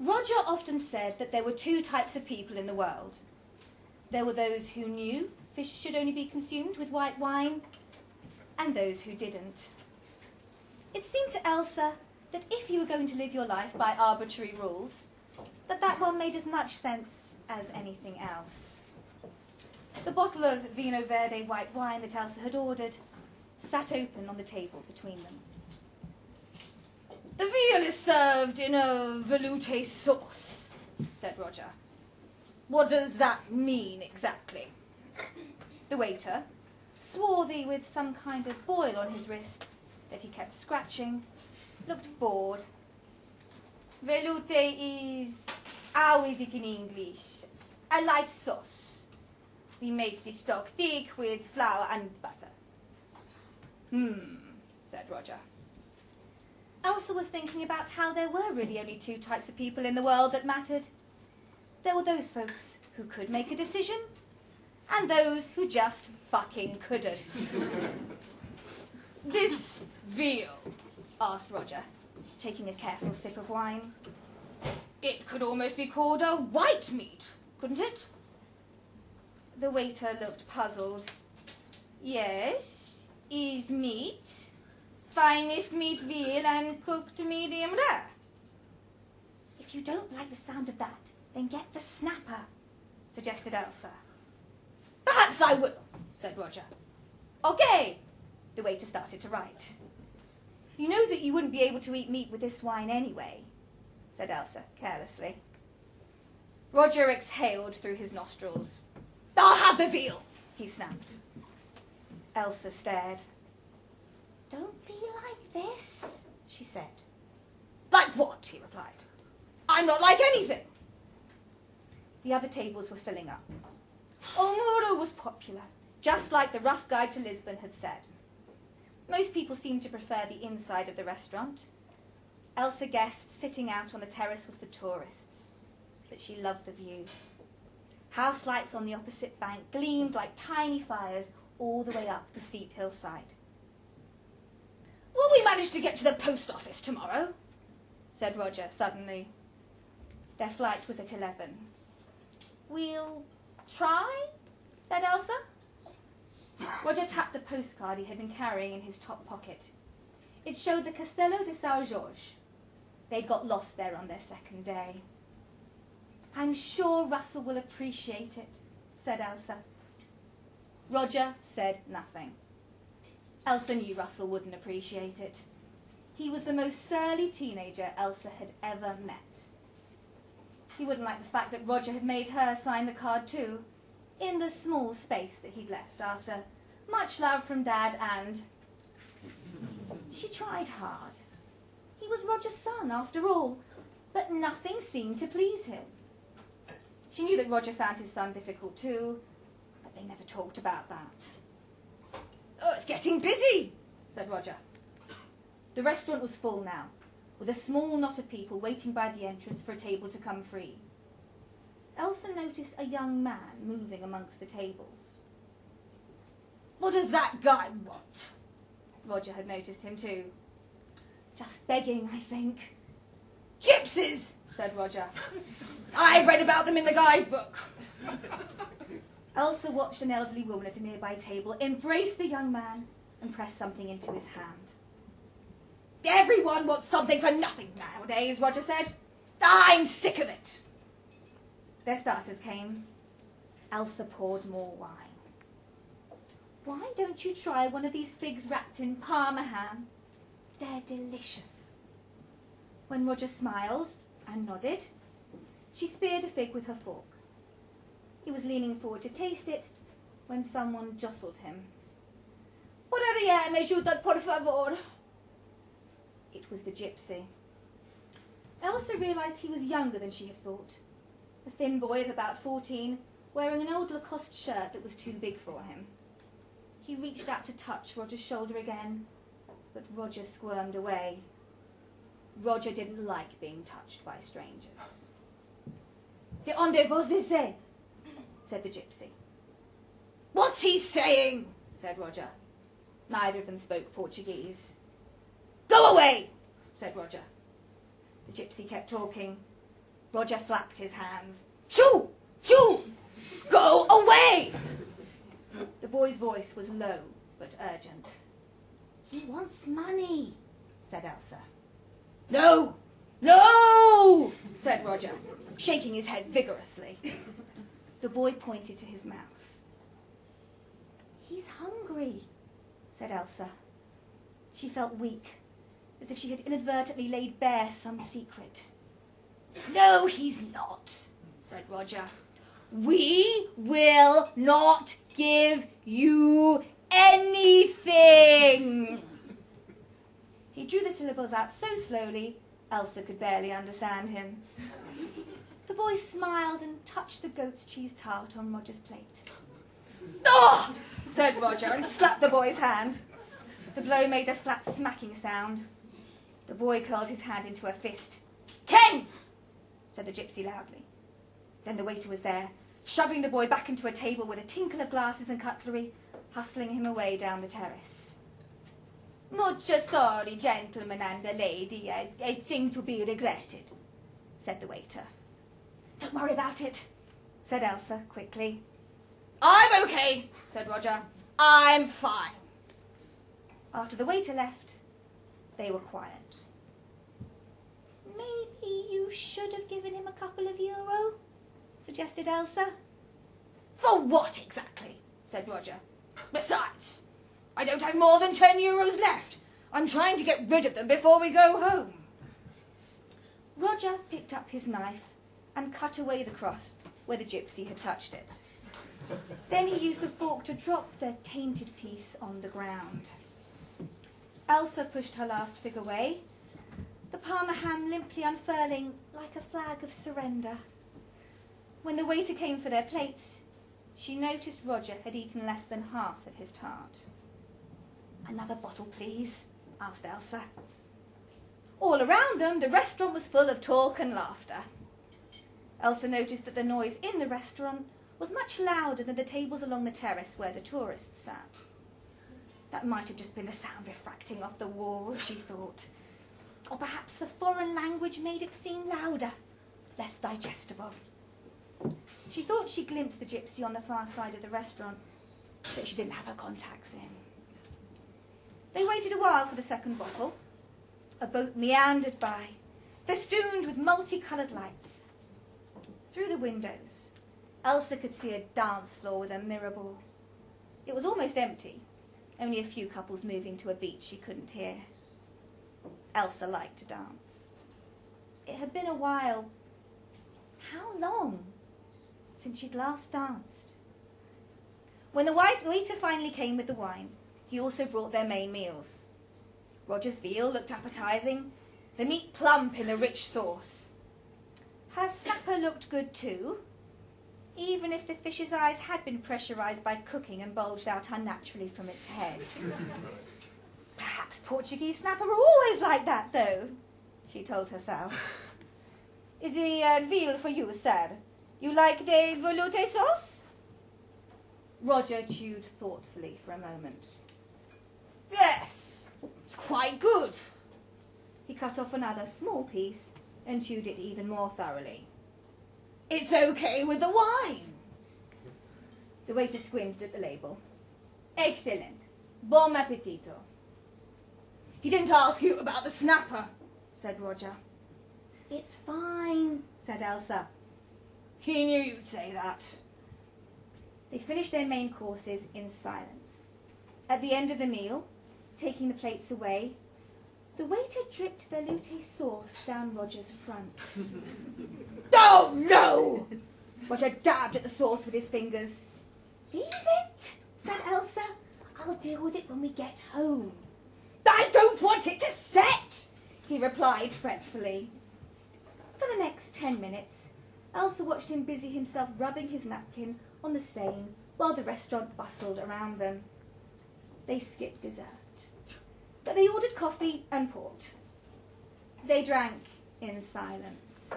Roger often said that there were two types of people in the world. There were those who knew fish should only be consumed with white wine, and those who didn't. It seemed to Elsa that if you were going to live your life by arbitrary rules, that that one made as much sense as anything else. The bottle of Vino Verde white wine that Elsa had ordered sat open on the table between them. The veal is served in a velouté sauce, said Roger. What does that mean exactly? The waiter, swarthy with some kind of boil on his wrist that he kept scratching, looked bored. Velouté is, how is it in English? A light sauce. We make the stock thick with flour and butter. Hmm, said Roger. Elsa was thinking about how there were really only two types of people in the world that mattered. There were those folks who could make a decision, and those who just fucking couldn't. this veal, asked Roger, taking a careful sip of wine. It could almost be called a white meat, couldn't it? The waiter looked puzzled. Yes, is meat finest meat veal and cooked medium rare. If you don't like the sound of that, then get the snapper, suggested Elsa. Perhaps I will, said Roger. Okay, the waiter started to write. You know that you wouldn't be able to eat meat with this wine anyway, said Elsa carelessly. Roger exhaled through his nostrils. I'll have the veal, he snapped. Elsa stared. Don't be like this, she said. Like what? he replied. I'm not like anything. The other tables were filling up. O Muro was popular, just like the rough guide to Lisbon had said. Most people seemed to prefer the inside of the restaurant. Elsa guessed sitting out on the terrace was for tourists, but she loved the view. House lights on the opposite bank gleamed like tiny fires all the way up the steep hillside. Manage to get to the post office tomorrow? said Roger suddenly. Their flight was at eleven. We'll try, said Elsa. Roger tapped the postcard he had been carrying in his top pocket. It showed the Castelo de São Jorge. They'd got lost there on their second day. I'm sure Russell will appreciate it, said Elsa. Roger said nothing. Elsa knew Russell wouldn't appreciate it. He was the most surly teenager Elsa had ever met. He wouldn't like the fact that Roger had made her sign the card too, in the small space that he'd left after much love from Dad and... She tried hard. He was Roger's son, after all, but nothing seemed to please him. She knew that Roger found his son difficult too, but they never talked about that. Oh, it's getting busy, said Roger. The restaurant was full now, with a small knot of people waiting by the entrance for a table to come free. Elsa noticed a young man moving amongst the tables. What does that guy want? Roger had noticed him too. Just begging, I think. Gypsies, said Roger. I've read about them in the guidebook. Elsa watched an elderly woman at a nearby table embrace the young man and press something into his hand. Everyone wants something for nothing nowadays, Roger said. I'm sick of it. Their starters came. Elsa poured more wine. Why don't you try one of these figs wrapped in parma ham? They're delicious. When Roger smiled and nodded, she speared a fig with her fork. He was leaning forward to taste it when someone jostled him. Podría me ayudar, por favor? It was the gypsy. Elsa realised he was younger than she had thought. A thin boy of about fourteen, wearing an old Lacoste shirt that was too big for him. He reached out to touch Roger's shoulder again, but Roger squirmed away. Roger didn't like being touched by strangers. De onde vos disiez? Said the gypsy. What's he saying? said Roger. Neither of them spoke Portuguese. Go away, said Roger. The gypsy kept talking. Roger flapped his hands. Shoo! Shoo! Go away! The boy's voice was low but urgent. He wants money, said Elsa. No! No! said Roger, shaking his head vigorously. The boy pointed to his mouth. He's hungry, said Elsa. She felt weak, as if she had inadvertently laid bare some secret. No, he's not, said Roger. We will not give you anything. He drew the syllables out so slowly, Elsa could barely understand him. The boy smiled and touched the goat's cheese tart on Roger's plate. Oh! said Roger and slapped the boy's hand. The blow made a flat smacking sound. The boy curled his hand into a fist. Ken! said the gypsy loudly. Then the waiter was there, shoving the boy back into a table with a tinkle of glasses and cutlery, hustling him away down the terrace. Much a sorry, gentlemen and a lady. It seemed to be regretted, said the waiter. Don't worry about it, said Elsa quickly. I'm okay, said Roger. I'm fine. After the waiter left, they were quiet. Maybe you should have given him a couple of euro, suggested Elsa. For what exactly? said Roger. Besides, I don't have more than ten euros left. I'm trying to get rid of them before we go home. Roger picked up his knife and cut away the crust where the gypsy had touched it. Then he used the fork to drop the tainted piece on the ground. Elsa pushed her last fig away, the parma ham limply unfurling like a flag of surrender. When the waiter came for their plates, she noticed Roger had eaten less than half of his tart. Another bottle, please, asked Elsa. All around them, the restaurant was full of talk and laughter. Elsa noticed that the noise in the restaurant was much louder than the tables along the terrace where the tourists sat. That might have just been the sound refracting off the walls, she thought. Or perhaps the foreign language made it seem louder, less digestible. She thought she glimpsed the gypsy on the far side of the restaurant, but she didn't have her contacts in. They waited a while for the second bottle. A boat meandered by, festooned with multicoloured lights. Windows, Elsa could see a dance floor with a mirror ball. It was almost empty, only a few couples moving to a beat she couldn't hear. Elsa liked to dance. It had been a while. How long since she'd last danced? When the waiter finally came with the wine, he also brought their main meals. Roger's veal looked appetising, the meat plump in the rich sauce. Her snapper looked good too, even if the fish's eyes had been pressurised by cooking and bulged out unnaturally from its head. Perhaps Portuguese snapper are always like that, though, she told herself. The uh, veal for you, sir. You like the velouté sauce? Roger chewed thoughtfully for a moment. Yes, it's quite good. He cut off another small piece and chewed it even more thoroughly. It's okay with the wine. The waiter squinted at the label. Excellent. Bon appetito. He didn't ask you about the snapper, said Roger. It's fine, said Elsa. He knew you'd say that. They finished their main courses in silence. At the end of the meal, taking the plates away, the waiter dripped velouté sauce down Roger's front. oh, no! Roger dabbed at the sauce with his fingers. Leave it, said Elsa. I'll deal with it when we get home. I don't want it to set, he replied fretfully. For the next ten minutes, Elsa watched him busy himself rubbing his napkin on the stain while the restaurant bustled around them. They skipped dessert but they ordered coffee and port. They drank in silence.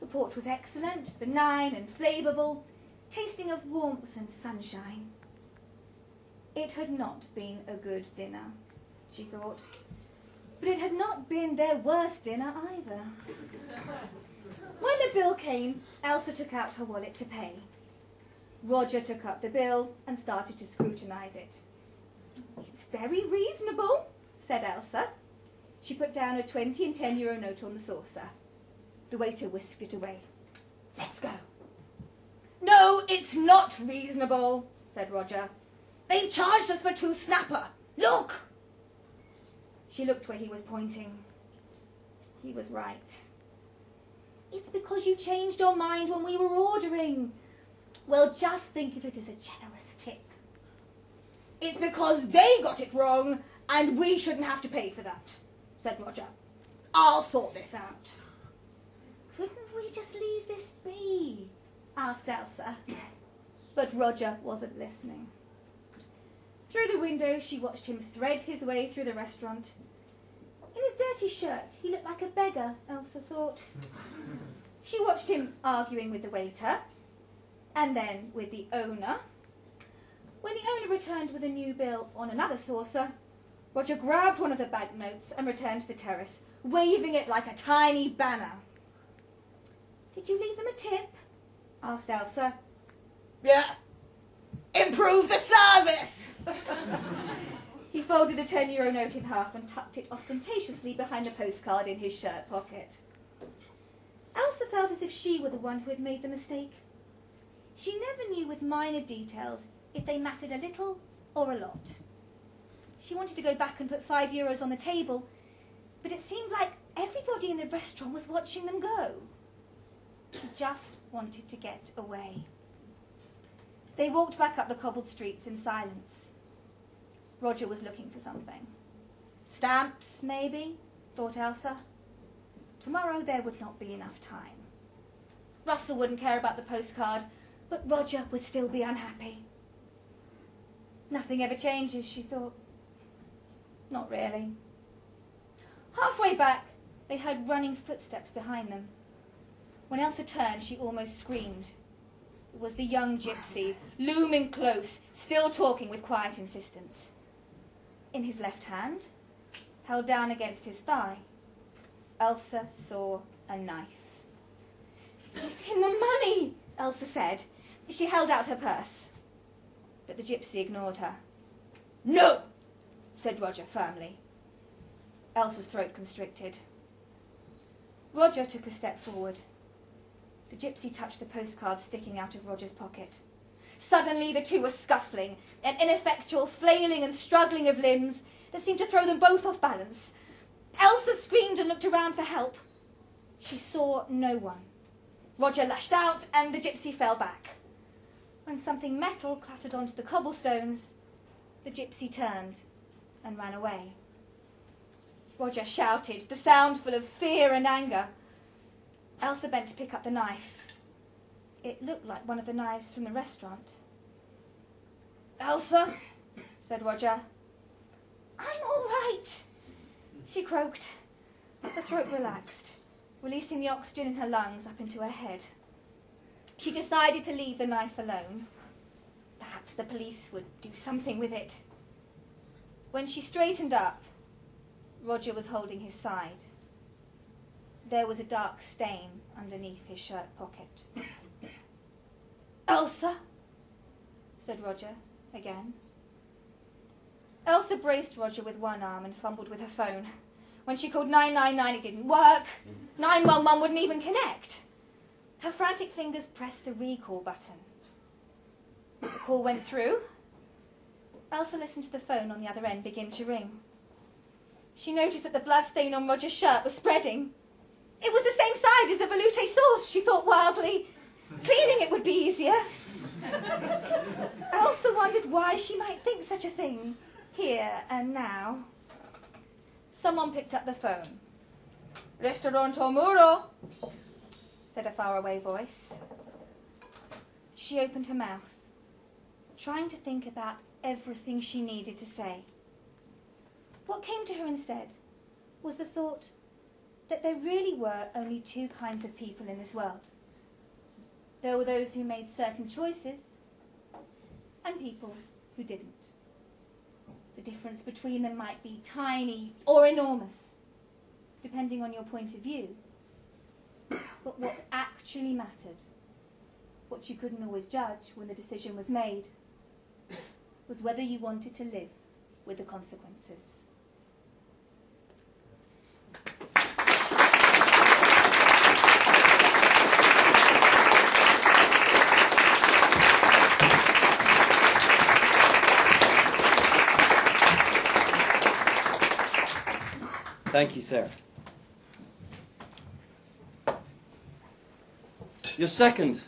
The port was excellent, benign and flavourable, tasting of warmth and sunshine. It had not been a good dinner, she thought, but it had not been their worst dinner either. When the bill came, Elsa took out her wallet to pay. Roger took up the bill and started to scrutinise it. Very reasonable, said Elsa. She put down a 20 and 10 euro note on the saucer. The waiter whisked it away. Let's go. No, it's not reasonable, said Roger. They've charged us for two snapper. Look! She looked where he was pointing. He was right. It's because you changed your mind when we were ordering. Well, just think of it as a generous tip. It's because they got it wrong and we shouldn't have to pay for that, said Roger. I'll sort this out. Couldn't we just leave this be? asked Elsa. But Roger wasn't listening. Through the window, she watched him thread his way through the restaurant. In his dirty shirt, he looked like a beggar, Elsa thought. She watched him arguing with the waiter, and then with the owner. When the owner returned with a new bill on another saucer, Roger grabbed one of the banknotes and returned to the terrace, waving it like a tiny banner. Did you leave them a tip? asked Elsa. Yeah. Improve the service! he folded the 10 euro note in half and tucked it ostentatiously behind the postcard in his shirt pocket. Elsa felt as if she were the one who had made the mistake. She never knew with minor details if they mattered a little or a lot. She wanted to go back and put five euros on the table, but it seemed like everybody in the restaurant was watching them go. She just wanted to get away. They walked back up the cobbled streets in silence. Roger was looking for something. Stamps, maybe, thought Elsa. Tomorrow there would not be enough time. Russell wouldn't care about the postcard, but Roger would still be unhappy. Nothing ever changes, she thought. Not really. Halfway back, they heard running footsteps behind them. When Elsa turned, she almost screamed. It was the young gypsy, looming close, still talking with quiet insistence. In his left hand, held down against his thigh, Elsa saw a knife. Give him the money, Elsa said. She held out her purse. But the gypsy ignored her. No, said Roger firmly. Elsa's throat constricted. Roger took a step forward. The gypsy touched the postcard sticking out of Roger's pocket. Suddenly the two were scuffling, an ineffectual flailing and struggling of limbs that seemed to throw them both off balance. Elsa screamed and looked around for help. She saw no one. Roger lashed out and the gypsy fell back. When something metal clattered onto the cobblestones, the gypsy turned and ran away. Roger shouted, the sound full of fear and anger. Elsa bent to pick up the knife. It looked like one of the knives from the restaurant. Elsa, said Roger. I'm all right, she croaked. Her throat relaxed, releasing the oxygen in her lungs up into her head. She decided to leave the knife alone. Perhaps the police would do something with it. When she straightened up, Roger was holding his side. There was a dark stain underneath his shirt pocket. Elsa, said Roger again. Elsa braced Roger with one arm and fumbled with her phone. When she called 999, it didn't work. 911 wouldn't even connect. Her frantic fingers pressed the recall button. The call went through. Elsa listened to the phone on the other end begin to ring. She noticed that the blood stain on Roger's shirt was spreading. It was the same side as the velouté sauce, she thought wildly. Cleaning it would be easier. Elsa wondered why she might think such a thing, here and now. Someone picked up the phone. Restaurant Muro, said a faraway voice. She opened her mouth, trying to think about everything she needed to say. What came to her instead was the thought that there really were only two kinds of people in this world. There were those who made certain choices and people who didn't. The difference between them might be tiny or enormous, depending on your point of view. But what actually mattered, what you couldn't always judge when the decision was made, was whether you wanted to live with the consequences. Thank you, Sarah. Your second